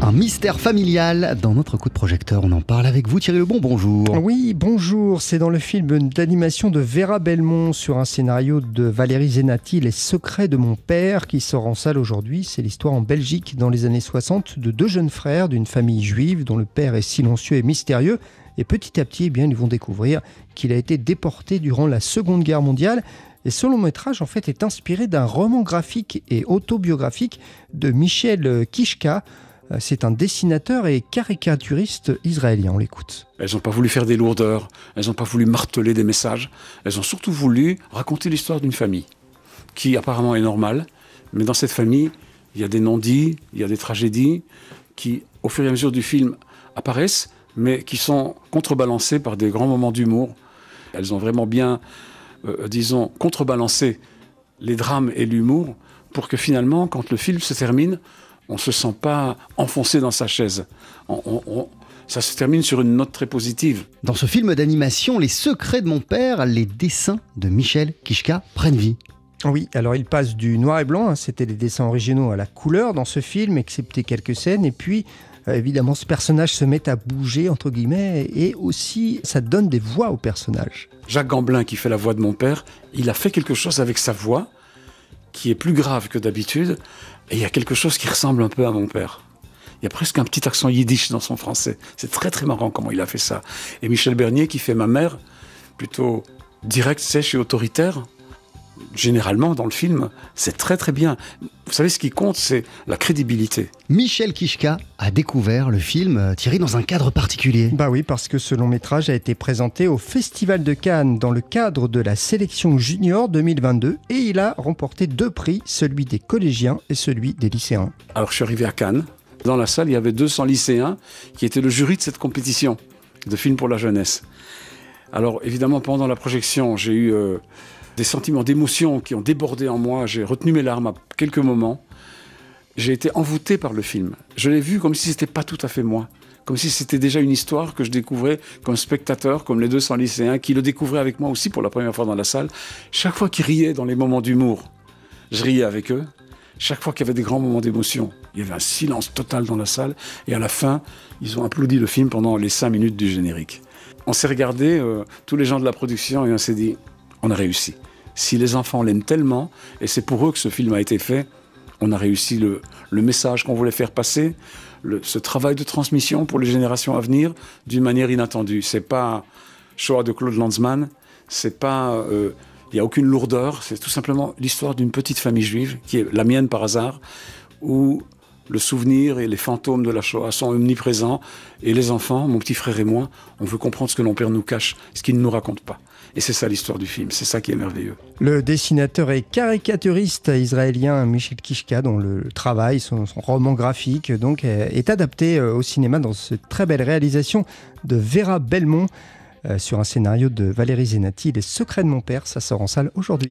Un mystère familial dans notre coup de projecteur. On en parle avec vous, Thierry Lebon. Bonjour. Oui, bonjour. C'est dans le film d'animation de Vera Belmont sur un scénario de Valérie Zenati, Les secrets de mon père, qui sort en salle aujourd'hui. C'est l'histoire en Belgique dans les années 60 de deux jeunes frères d'une famille juive dont le père est silencieux et mystérieux. Et petit à petit, eh bien, ils vont découvrir qu'il a été déporté durant la Seconde Guerre mondiale. Et ce long métrage, en fait, est inspiré d'un roman graphique et autobiographique de Michel Kishka. Euh, c'est un dessinateur et caricaturiste israélien. On l'écoute. Elles n'ont pas voulu faire des lourdeurs, elles n'ont pas voulu marteler des messages, elles ont surtout voulu raconter l'histoire d'une famille, qui apparemment est normale, mais dans cette famille, il y a des non-dits, il y a des tragédies, qui, au fur et à mesure du film, apparaissent, mais qui sont contrebalancées par des grands moments d'humour. Elles ont vraiment bien, euh, disons, contrebalancé les drames et l'humour pour que finalement, quand le film se termine, on ne se sent pas enfoncé dans sa chaise. ça se termine sur une note très positive. Dans ce film d'animation, Les secrets de mon père, les dessins de Michel Kishka prennent vie. Oui, alors il passe du noir et blanc, hein, c'était les dessins originaux, à la couleur dans ce film, excepté quelques scènes, et puis euh, évidemment ce personnage se met à bouger, entre guillemets, et aussi ça donne des voix au personnage. Jacques Gamblin, qui fait la voix de mon père, il a fait quelque chose avec sa voix, qui est plus grave que d'habitude, et il y a quelque chose qui ressemble un peu à mon père. Il y a presque un petit accent yiddish dans son français. C'est très très marrant comment il a fait ça. Et Michel Bernier, qui fait ma mère, plutôt direct, sèche et autoritaire, généralement dans le film, c'est très très bien. Vous savez, ce qui compte, c'est la crédibilité. Michel Kishka a découvert le film euh, Thierry dans un cadre particulier. Bah oui, parce que ce long métrage a été présenté au Festival de Cannes dans le cadre de la sélection junior 2022 et il a remporté deux prix, celui des collégiens et celui des lycéens. Alors je suis arrivé à Cannes. Dans la salle, il y avait 200 lycéens qui étaient le jury de cette compétition de films pour la jeunesse. Alors évidemment, pendant la projection, j'ai eu... Euh, des sentiments d'émotion qui ont débordé en moi. J'ai retenu mes larmes à quelques moments. J'ai été envoûté par le film. Je l'ai vu comme si c'était pas tout à fait moi. Comme si c'était déjà une histoire que je découvrais comme spectateur, comme les 200 lycéens qui le découvraient avec moi aussi pour la première fois dans la salle. Chaque fois qu'ils riaient dans les moments d'humour, je riais avec eux. Chaque fois qu'il y avait des grands moments d'émotion, il y avait un silence total dans la salle. Et à la fin, ils ont applaudi le film pendant les cinq minutes du générique. On s'est regardé, euh, tous les gens de la production, et on s'est dit, on a réussi. Si les enfants l'aiment tellement, et c'est pour eux que ce film a été fait, on a réussi le, message qu'on voulait faire passer, ce travail de transmission pour les générations à venir d'une manière inattendue. C'est pas choix de Claude Lanzmann, c'est pas, euh, il n'y a aucune lourdeur, c'est tout simplement l'histoire d'une petite famille juive qui est la mienne par hasard, où le souvenir et les fantômes de la Shoah sont omniprésents. Et les enfants, mon petit frère et moi, on veut comprendre ce que nos pères nous cachent, ce qu'ils ne nous racontent pas. Et c'est ça l'histoire du film, c'est ça qui est merveilleux. Le dessinateur et caricaturiste israélien Michel Kishka, dont le travail, son, roman graphique, donc, est adapté euh, au cinéma dans cette très belle réalisation de Vera Belmont sur un scénario de Valérie Zenati, Les secrets de mon père. Ça sort en salle aujourd'hui.